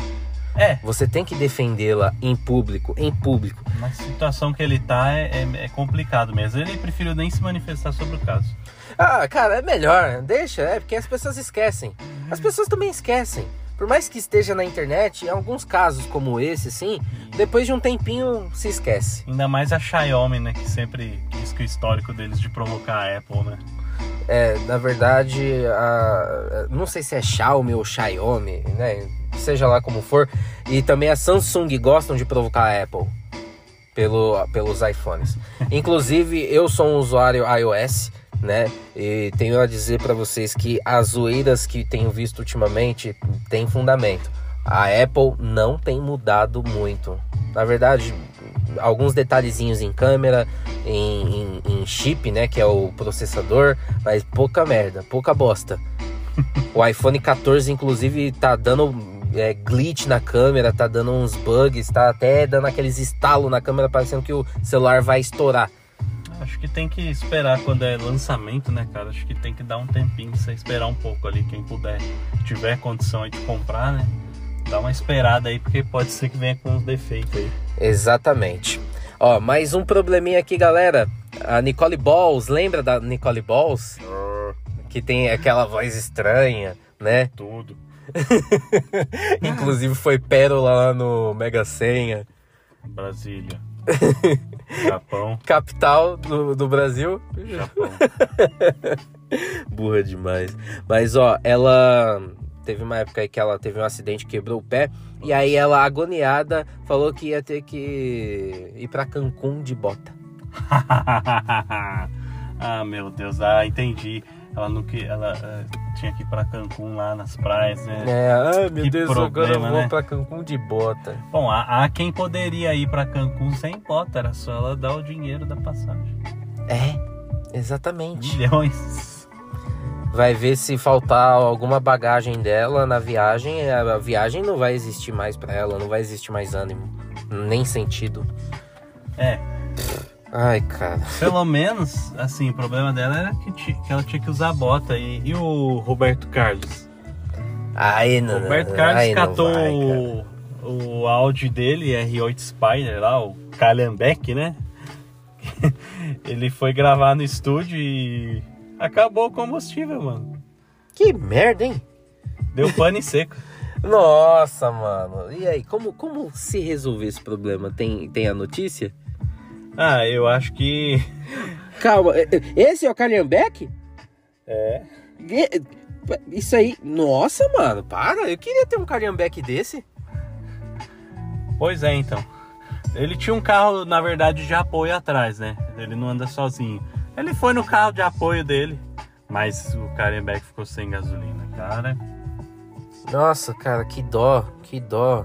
Speaker 3: É,
Speaker 2: Você tem que defendê-la em público, em público.
Speaker 3: Na situação que ele tá é, é- é complicado mesmo. Ele preferiu nem se manifestar sobre o caso.
Speaker 2: Ah, cara, é melhor, deixa, é porque as pessoas esquecem. As pessoas também esquecem. Por mais que esteja na internet, em alguns casos como esse, sim, depois de um tempinho se esquece.
Speaker 3: Ainda mais a Xiaomi, né? Que sempre diz que o histórico deles de provocar a Apple, né?
Speaker 2: É, na verdade, a, não sei se é Xiaomi ou Xiaomi, né? Seja lá como for. E também a Samsung gostam de provocar a Apple pelo, pelos iPhones. Inclusive, eu sou um usuário iOS, né? E tenho a dizer para vocês que as zoeiras que tenho visto ultimamente têm fundamento. A Apple não tem mudado muito. Na verdade, alguns detalhezinhos em câmera, em, em- em chip, né? Que é o processador, mas pouca merda, pouca bosta. O iPhone 14, inclusive, tá dando é, glitch na câmera, tá dando uns bugs, tá até dando aqueles estalos na câmera, parecendo que o celular vai estourar.
Speaker 3: Acho que tem que esperar quando é lançamento, né, cara? Acho que tem que dar um tempinho pra você esperar um pouco ali. Quem puder, tiver condição aí de comprar, né? Dá uma esperada aí, porque pode ser que venha com uns defeitos aí.
Speaker 2: Exatamente. Ó, mais um probleminha aqui, galera. A Nicole Balls, lembra da Nicole Balls? Que tem aquela voz estranha, né?
Speaker 3: Tudo.
Speaker 2: Inclusive foi pérola lá no Mega Senha.
Speaker 3: Brasília. Japão.
Speaker 2: Capital do, do Brasil.
Speaker 3: Japão.
Speaker 2: Burra demais. Mas ó, ela teve uma época aí que ela teve um acidente, quebrou o pé. E aí ela, agoniada, falou que ia ter que ir pra Cancún de bota.
Speaker 3: ah, meu Deus. Ah, entendi. Ela não que ela eh, tinha que ir pra Cancún lá nas praias, né?
Speaker 2: É, ai meu
Speaker 3: Que
Speaker 2: Deus, agora eu
Speaker 3: problema,
Speaker 2: vou
Speaker 3: né?
Speaker 2: pra Cancún de bota.
Speaker 3: Bom, há, há quem poderia ir pra Cancún sem bota, era só ela dar o dinheiro da passagem.
Speaker 2: É, exatamente.
Speaker 3: Milhões.
Speaker 2: Vai ver se faltar alguma bagagem dela na viagem, a a viagem não vai existir mais pra ela, não vai existir mais ânimo, nem sentido.
Speaker 3: É,
Speaker 2: Ai, cara.
Speaker 3: pelo menos, assim, o problema dela era que, ti- que ela tinha que usar bota. E, e o Roberto Carlos?
Speaker 2: Aí não.
Speaker 3: O Roberto Carlos
Speaker 2: aí
Speaker 3: catou
Speaker 2: vai,
Speaker 3: o, o áudio dele, R8 Spider lá, o Calhambeck, né? Ele foi gravar no estúdio e acabou o combustível, mano.
Speaker 2: Que merda, hein?
Speaker 3: Deu pane seco.
Speaker 2: Nossa, mano. E aí, como, como se resolver esse problema? Tem, tem a notícia?
Speaker 3: Ah, eu acho que.
Speaker 2: Calma, esse é o Calhambeck?
Speaker 3: É.
Speaker 2: Isso aí. Nossa, mano, para. Eu queria ter um Calhambeck desse.
Speaker 3: Pois é, então. Ele tinha um carro, na verdade, de apoio atrás, né? Ele não anda sozinho. Ele foi no carro de apoio dele, mas o Calhambeck ficou sem gasolina, cara.
Speaker 2: Nossa, cara, que dó, que dó.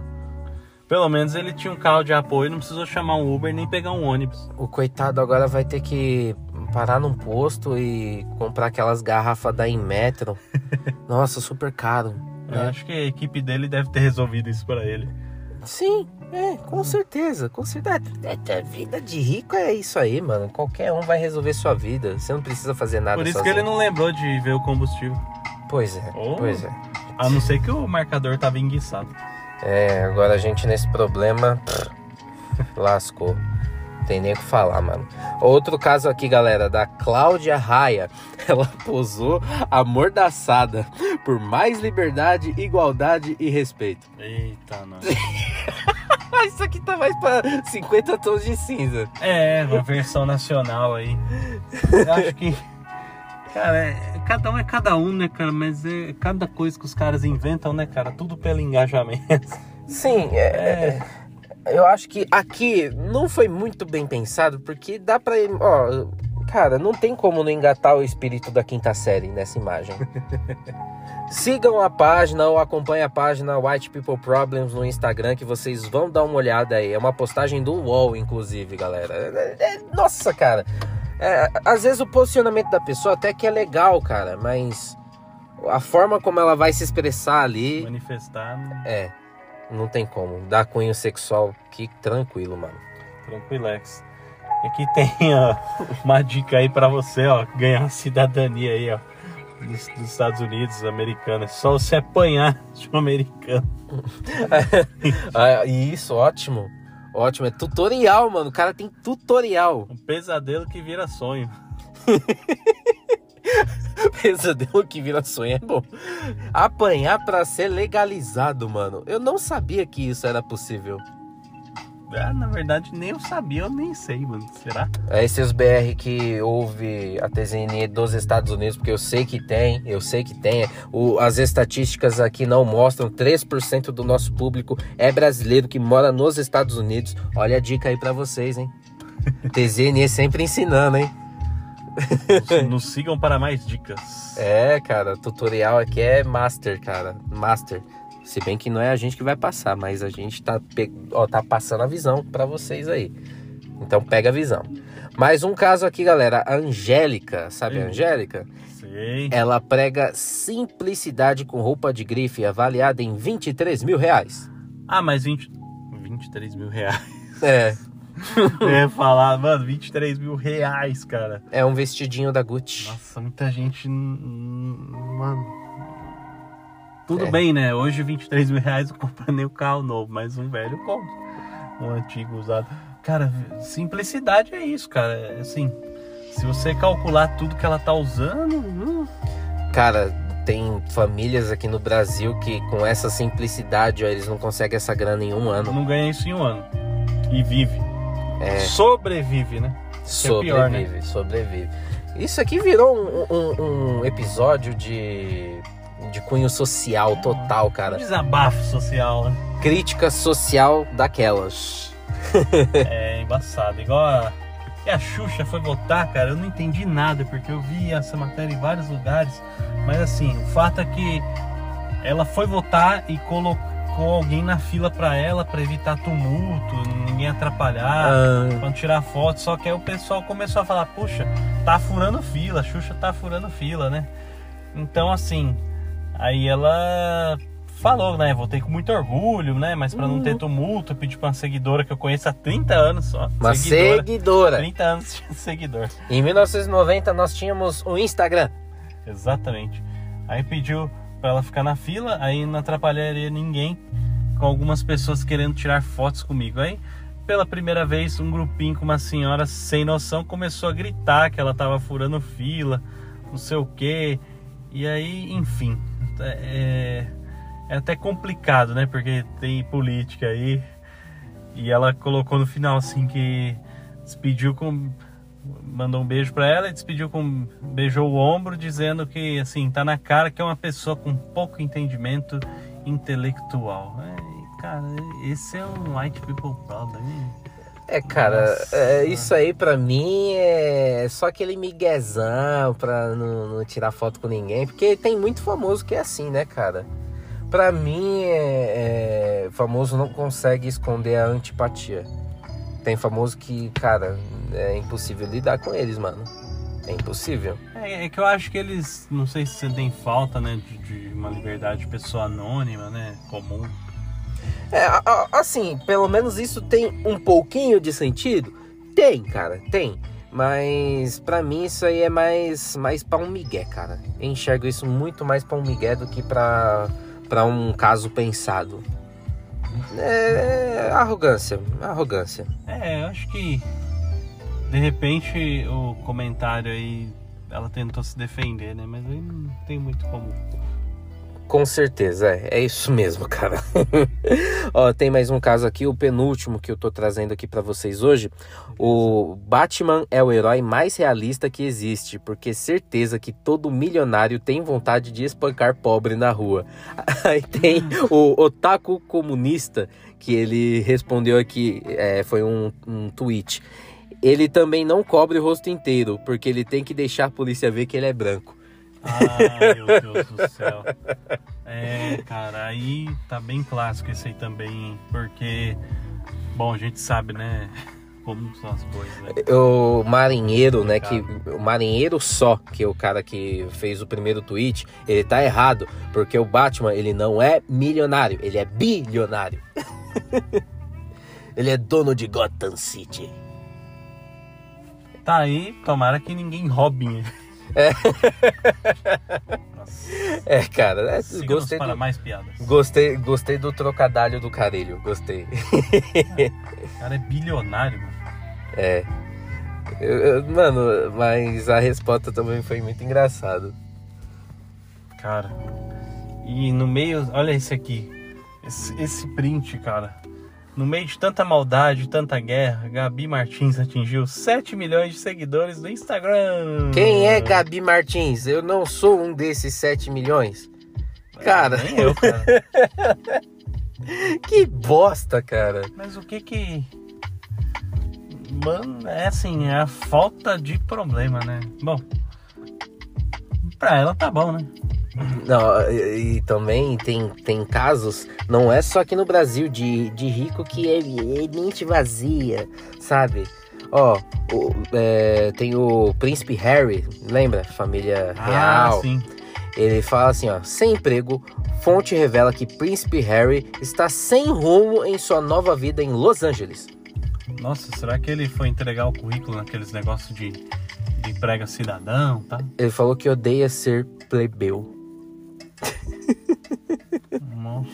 Speaker 3: Pelo menos ele tinha um carro de apoio, não precisou chamar um Uber nem pegar um ônibus.
Speaker 2: O coitado agora vai ter que parar num posto e comprar aquelas garrafas da Inmetro. Nossa, super caro.
Speaker 3: Eu
Speaker 2: né?
Speaker 3: acho que a equipe dele deve ter resolvido isso pra ele.
Speaker 2: Sim, é, com certeza, com certeza. É, é, vida de rico é isso aí, mano. Qualquer um vai resolver sua vida. Você não precisa fazer nada
Speaker 3: Por isso
Speaker 2: sozinho.
Speaker 3: que ele não lembrou de ver o combustível.
Speaker 2: Pois é,
Speaker 3: Oh.
Speaker 2: pois é.
Speaker 3: A não ser que o marcador tava enguiçado.
Speaker 2: É, agora a gente nesse problema pff, lascou. Tem nem o que falar, mano. Outro caso aqui, galera, da Cláudia Raia. Ela posou amordaçada por mais liberdade, igualdade e respeito.
Speaker 3: Eita.
Speaker 2: Ah, isso aqui tá mais pra 50 tons de cinza.
Speaker 3: É, uma versão nacional aí. Eu acho que. Cara, é- cada um é cada um, né, cara? Mas é cada coisa que os caras inventam, né, cara? Tudo pelo engajamento.
Speaker 2: Sim, é, eu acho que aqui não foi muito bem pensado, porque dá pra. Ó, cara, não tem como não engatar o espírito da quinta série nessa imagem. Sigam a página ou acompanhem a página White People Problems no Instagram, que vocês vão dar uma olhada aí. É uma postagem do UOL, inclusive, galera. É- é- nossa, cara. É, às vezes o posicionamento da pessoa até que é legal, cara, mas a forma como ela vai se expressar ali.
Speaker 3: Manifestar,
Speaker 2: É, não tem como. Dá cunho sexual, que tranquilo, mano.
Speaker 3: tranquilex. E aqui tem ó, uma dica aí pra você, ó, ganhar cidadania aí, ó. Dos, dos Estados Unidos, americana. É só você apanhar de um americano.
Speaker 2: Ah, isso, ótimo. Ótimo, é tutorial, mano. O cara tem tutorial.
Speaker 3: Um pesadelo que vira sonho.
Speaker 2: Pesadelo que vira sonho é bom. Apanhar pra ser legalizado, mano. Eu não sabia que isso era possível.
Speaker 3: Ah, na verdade, nem eu sabia, eu nem sei, mano. Será?
Speaker 2: É esses BR que ouve a TZN dos Estados Unidos, porque eu sei que tem, eu sei que tem. O, as estatísticas aqui não mostram, 3% do nosso público é brasileiro que mora nos Estados Unidos. Olha a dica aí pra vocês, hein? TZN sempre ensinando, hein?
Speaker 3: Nos, nos sigam para mais dicas.
Speaker 2: É, cara, tutorial aqui é master, cara, master. Se bem que não é a gente que vai passar, mas a gente tá, pe- ó, tá passando a visão pra vocês aí. Então pega a visão. Mais um caso aqui, galera. A Angélica, sabe a
Speaker 3: Hum.
Speaker 2: Angélica?
Speaker 3: Sei.
Speaker 2: Ela prega simplicidade com roupa de grife avaliada em 23 mil reais.
Speaker 3: Ah, mas 20, 23 mil reais.
Speaker 2: É,
Speaker 3: Eu ia falar, mano, 23 mil reais, cara.
Speaker 2: é um vestidinho da Gucci.
Speaker 3: Nossa, muita gente. Mano. Tudo
Speaker 2: É.
Speaker 3: bem, né? Hoje 23 mil reais eu compro nem o carro novo, mas um velho compro. Um antigo usado. Cara, simplicidade é isso, cara. É Assim, se você calcular tudo que ela tá usando. hum,
Speaker 2: Cara, tem famílias aqui no Brasil que com essa simplicidade, ó, eles não conseguem essa grana em um ano.
Speaker 3: não ganha isso em um ano. E vive. Sobrevive, né? Isso é pior, né?
Speaker 2: Sobrevive, sobrevive. Isso aqui virou um, um- um episódio de, de cunho social total, cara.
Speaker 3: desabafo social, né?
Speaker 2: Crítica social daquelas.
Speaker 3: É embaçado. Igual a. E a Xuxa foi votar, cara, eu não entendi nada, porque eu vi essa matéria em vários lugares. Mas assim, o fato é que ela foi votar e colocou alguém na fila pra ela pra evitar tumulto, ninguém atrapalhar,
Speaker 2: Ah,
Speaker 3: pra não tirar foto. Só que aí o pessoal começou a falar, puxa, tá furando fila, a Xuxa tá furando fila, né? Então assim, aí ela falou, né? Votei com muito orgulho, né? Mas pra não ter tumulto, eu pedi pra uma seguidora que eu conheço há 30 anos só.
Speaker 2: uma
Speaker 3: seguidora.
Speaker 2: seguidora.
Speaker 3: 30 anos de seguidor.
Speaker 2: Em 1990 nós tínhamos o Instagram.
Speaker 3: Exatamente. Aí pediu pra ela ficar na fila, aí não atrapalharia ninguém, com algumas pessoas querendo tirar fotos comigo. Aí, pela primeira vez, um grupinho com uma senhora sem noção começou a gritar que ela tava furando fila, não sei o quê. E aí, enfim, é, é até complicado, né? Porque tem política aí. E ela colocou no final assim que despediu com mandou um beijo pra ela e despediu com beijou o ombro dizendo que assim tá na cara que é uma pessoa com pouco entendimento intelectual. É, cara, esse é um white people problem.
Speaker 2: É, cara, é, isso aí pra mim é só aquele miguezão pra não, não tirar foto com ninguém, porque tem muito famoso que é assim, né, cara? Pra mim, é, é, famoso não consegue esconder a antipatia. Tem famoso que, cara, é impossível lidar com eles, mano. É impossível.
Speaker 3: É, é que eu acho que eles, não sei se sentem falta, né, de, de uma liberdade de pessoa anônima, né, comum.
Speaker 2: É, assim, pelo menos isso tem um pouquinho de sentido? Tem, cara, tem. Mas pra mim isso aí é mais, mais pra um migué, cara. Eu enxergo isso muito mais pra um migué do que pra, pra um caso pensado. É, arrogância, arrogância.
Speaker 3: É, eu acho que de repente o comentário aí ela tentou se defender, né? Mas aí não tem muito como.
Speaker 2: Com certeza, é, é isso mesmo, cara. Ó, tem mais um caso aqui, o penúltimo que eu tô trazendo aqui pra vocês hoje. O Batman é o herói mais realista que existe, porque certeza que todo milionário tem vontade de espancar pobre na rua. Aí tem o Otaku Comunista, que ele respondeu aqui, é, foi um, um tweet. Ele também não cobre o rosto inteiro, porque ele tem que deixar a polícia ver que ele é branco.
Speaker 3: Ai, meu Deus do céu. É, cara, aí tá bem clássico esse aí também, hein? Porque, bom, a gente sabe, né? Como são as coisas, né?
Speaker 2: o marinheiro, né, que o marinheiro só, que é o cara que fez o primeiro tweet, ele tá errado, porque o Batman, ele não é milionário, ele é bilionário. ele é dono de Gotham City.
Speaker 3: Tá aí, tomara que ninguém roube. Nossa,
Speaker 2: É, cara, é,
Speaker 3: siga-nos
Speaker 2: gostei
Speaker 3: para
Speaker 2: do,
Speaker 3: mais piadas.
Speaker 2: gostei, gostei do trocadilho do Carilho, gostei.
Speaker 3: O cara é bilionário, mano.
Speaker 2: É. Eu- eu- mano, mas a resposta também foi muito engraçada.
Speaker 3: Cara. E no meio, olha esse aqui. Esse, esse print, cara. No meio de tanta maldade, tanta guerra, Gabi Martins atingiu 7 milhões de seguidores no Instagram.
Speaker 2: Quem é Gabi Martins? Eu não sou um desses 7 milhões. Cara.
Speaker 3: Nem eu, cara.
Speaker 2: Que bosta, cara.
Speaker 3: Mas o que que. Mano, é assim, é a falta de problema, né? Bom. Pra ela tá bom, né?
Speaker 2: Não, e, e também tem, tem casos, não é só aqui no Brasil, de, de rico que é, é mente vazia, sabe? Ó, o- é, tem o príncipe Harry, lembra? Família real.
Speaker 3: Ah, sim.
Speaker 2: Ele fala assim, ó, sem emprego, fonte revela que príncipe Harry está sem rumo em sua nova vida em Los Angeles.
Speaker 3: Nossa, será que ele foi entregar o currículo naqueles negócios de, de emprega cidadão, tá?
Speaker 2: Ele falou que odeia ser plebeu.
Speaker 3: Nossa.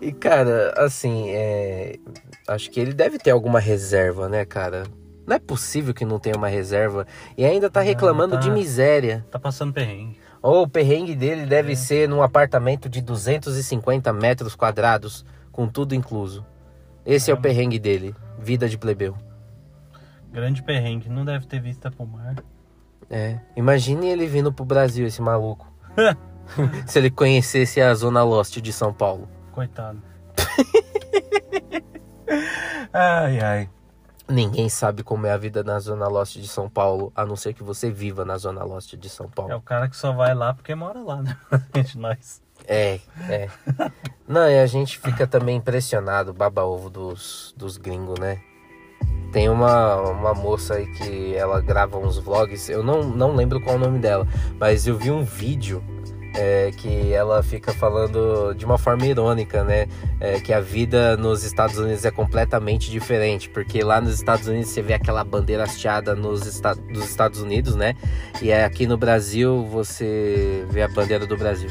Speaker 2: E, cara, assim, é... acho que ele deve ter alguma reserva, né, cara? Não é possível que não tenha uma reserva e ainda tá reclamando
Speaker 3: tá.
Speaker 2: de miséria.
Speaker 3: Tá passando perrengue.
Speaker 2: Ou o perrengue dele
Speaker 3: É.
Speaker 2: deve ser num apartamento de 250 metros quadrados, com tudo incluso. Esse é, o perrengue dele, vida de plebeu.
Speaker 3: Grande perrengue. Não deve ter vista pro mar.
Speaker 2: É, imagine ele vindo pro Brasil, esse maluco. Se ele conhecesse a Zona Lost de São Paulo.
Speaker 3: Coitado. ai, ai.
Speaker 2: Ninguém sabe como é a vida na Zona Lost de São Paulo, a não ser que você viva na Zona Lost de São Paulo.
Speaker 3: É o cara que só vai lá porque mora lá, né? Gente, nós.
Speaker 2: É, é. Não, e a gente fica também impressionado, baba-ovo dos, dos gringos, né? Tem uma, uma moça aí que ela grava uns vlogs, eu não, não lembro qual é o nome dela, mas eu vi um vídeo é, que ela fica falando de uma forma irônica, né? É, que a vida nos Estados Unidos é completamente diferente, porque lá nos Estados Unidos você vê aquela bandeira hasteada nos esta dos Estados Unidos, né? E aqui no Brasil você vê a bandeira do Brasil.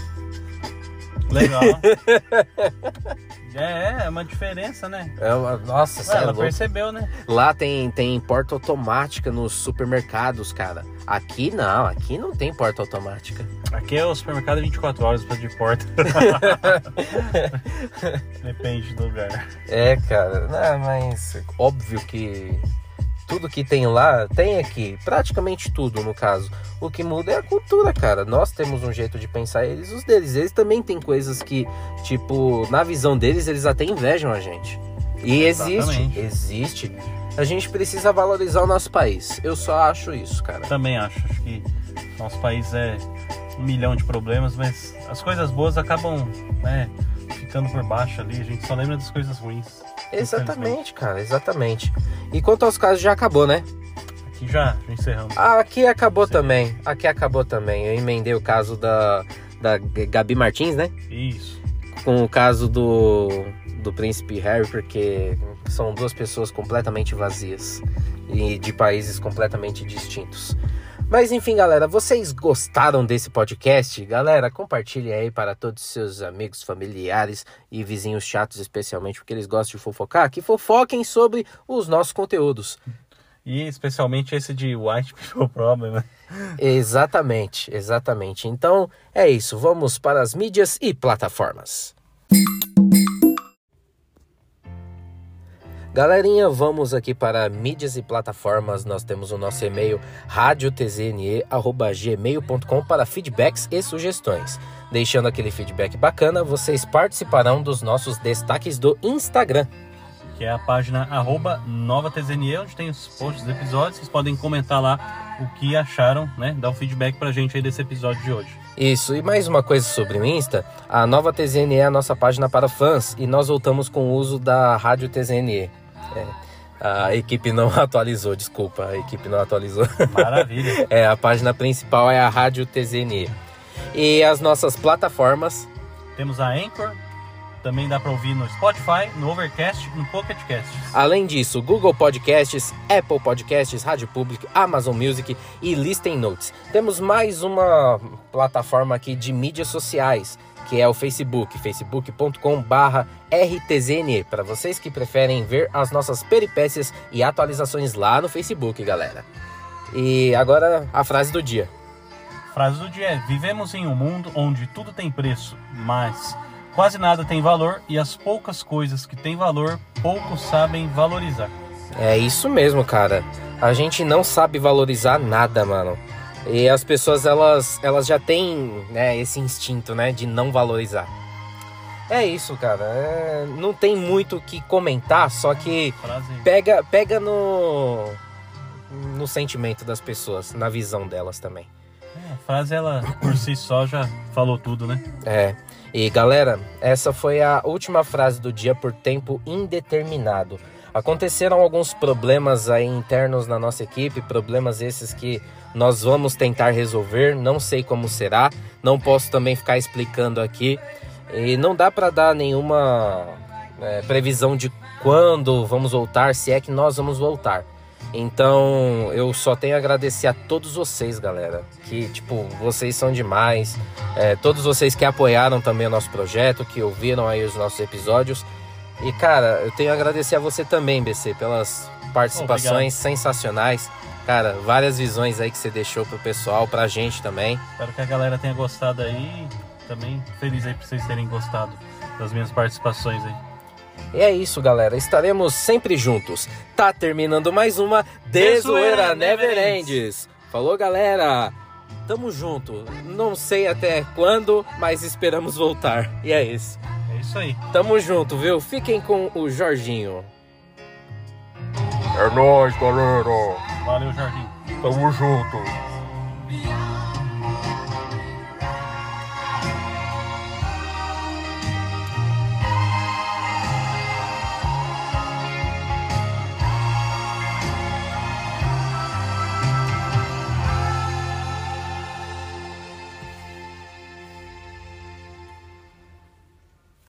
Speaker 3: Legal. é, é uma diferença, né?
Speaker 2: É uma- nossa,
Speaker 3: Ué,
Speaker 2: é
Speaker 3: ela percebeu, né?
Speaker 2: Lá tem, tem porta automática nos supermercados, cara. Aqui não, aqui não tem porta automática.
Speaker 3: Aqui é o supermercado 24 horas de porta. Depende do lugar.
Speaker 2: É, cara, não, mas óbvio que tudo que tem lá tem aqui, praticamente tudo no caso. O que muda é a cultura, cara. Nós temos um jeito de pensar eles os deles. Eles também têm coisas que, tipo, na visão deles eles até invejam a gente. E existe, existe. A gente precisa valorizar o nosso país. Eu só acho isso, cara.
Speaker 3: Também acho. Acho que nosso país é um milhão de problemas, mas as coisas boas acabam, né, ficando por baixo ali. A gente só lembra das coisas ruins.
Speaker 2: Exatamente, cara, exatamente. E quanto aos casos, já acabou, né?
Speaker 3: Aqui já, já encerramos.
Speaker 2: Aqui acabou também. Aqui acabou também. Eu emendei o caso da, da Gabi Martins, né?
Speaker 3: Isso.
Speaker 2: com o caso do, do príncipe Harry, porque são duas pessoas completamente vazias e de países completamente distintos. Mas enfim, galera, vocês gostaram desse podcast? Galera, compartilhe aí para todos os seus amigos, familiares e vizinhos chatos, especialmente porque eles gostam de fofocar, que fofoquem sobre os nossos conteúdos.
Speaker 3: E especialmente esse de White People Problem, né?
Speaker 2: Exatamente, exatamente. Então é isso, vamos para as mídias e plataformas. Galerinha, vamos aqui para mídias e plataformas. Nós temos o nosso e-mail radiotzne@gmail.com para feedbacks e sugestões. Deixando aquele feedback bacana, vocês participarão dos nossos destaques do Instagram.
Speaker 3: Que é a página arroba NovaTZNE, onde tem os posts dos episódios. Vocês podem comentar lá o que acharam, né? Dar o feedback pra gente aí desse episódio de hoje.
Speaker 2: Isso, e mais uma coisa sobre o Insta, a nova TZNE é a nossa página para fãs e nós voltamos com o uso da Rádio TZNE. É, a equipe não atualizou, desculpa, a equipe não atualizou.
Speaker 3: Maravilha.
Speaker 2: é, a página principal é a Rádio TZNE. E as nossas plataformas,
Speaker 3: Temos a Anchor, também dá pra ouvir no Spotify, no Overcast, no Pocket Casts.
Speaker 2: além disso, Google Podcasts, Apple Podcasts, Rádio Public, Amazon Music e Listen Notes. Temos mais uma plataforma aqui de mídias sociais, que é o Facebook, facebook.com/rtzne, para vocês que preferem ver as nossas peripécias e atualizações lá no Facebook, galera. E agora a frase do dia.
Speaker 3: Frase do dia é: Vivemos em um mundo onde tudo tem preço, mas quase nada tem valor e as poucas coisas que têm valor, poucos sabem valorizar.
Speaker 2: É isso mesmo, cara. A gente não sabe valorizar nada, mano. E as pessoas, elas, elas já têm né, esse instinto, né, de não valorizar. É isso, cara. É, não tem muito o que comentar, só que pega, pega no, no sentimento das pessoas, na visão delas também.
Speaker 3: É, a frase, ela por si só já falou tudo, né?
Speaker 2: É. E galera, essa foi a última frase do dia por tempo indeterminado. Aconteceram alguns problemas aí internos na nossa equipe, problemas esses que nós vamos tentar resolver, não sei como será, não posso também ficar explicando aqui. E não dá para dar nenhuma é, previsão de quando vamos voltar, se é que nós vamos voltar. Então eu só tenho a agradecer a todos vocês, galera. Que, tipo, vocês são demais. É, todos vocês que apoiaram também o nosso projeto, que ouviram aí os nossos episódios. E, cara, eu tenho a agradecer a você também, BC, pelas participações sensacionais. Cara, várias visões aí que você deixou pro pessoal, pra gente também.
Speaker 3: Espero que a galera tenha gostado aí. Também feliz aí por vocês terem gostado das minhas participações aí.
Speaker 2: E é isso, galera. Estaremos sempre juntos. Tá terminando mais uma Desoeira
Speaker 3: Never
Speaker 2: Ends. Falou, galera. Tamo junto. Não sei até quando, mas esperamos voltar. E é isso.
Speaker 3: É isso aí.
Speaker 2: Tamo junto, viu? Fiquem com o Jorginho.
Speaker 4: É nóis, galera.
Speaker 3: Valeu, Jorginho.
Speaker 4: Tamo junto.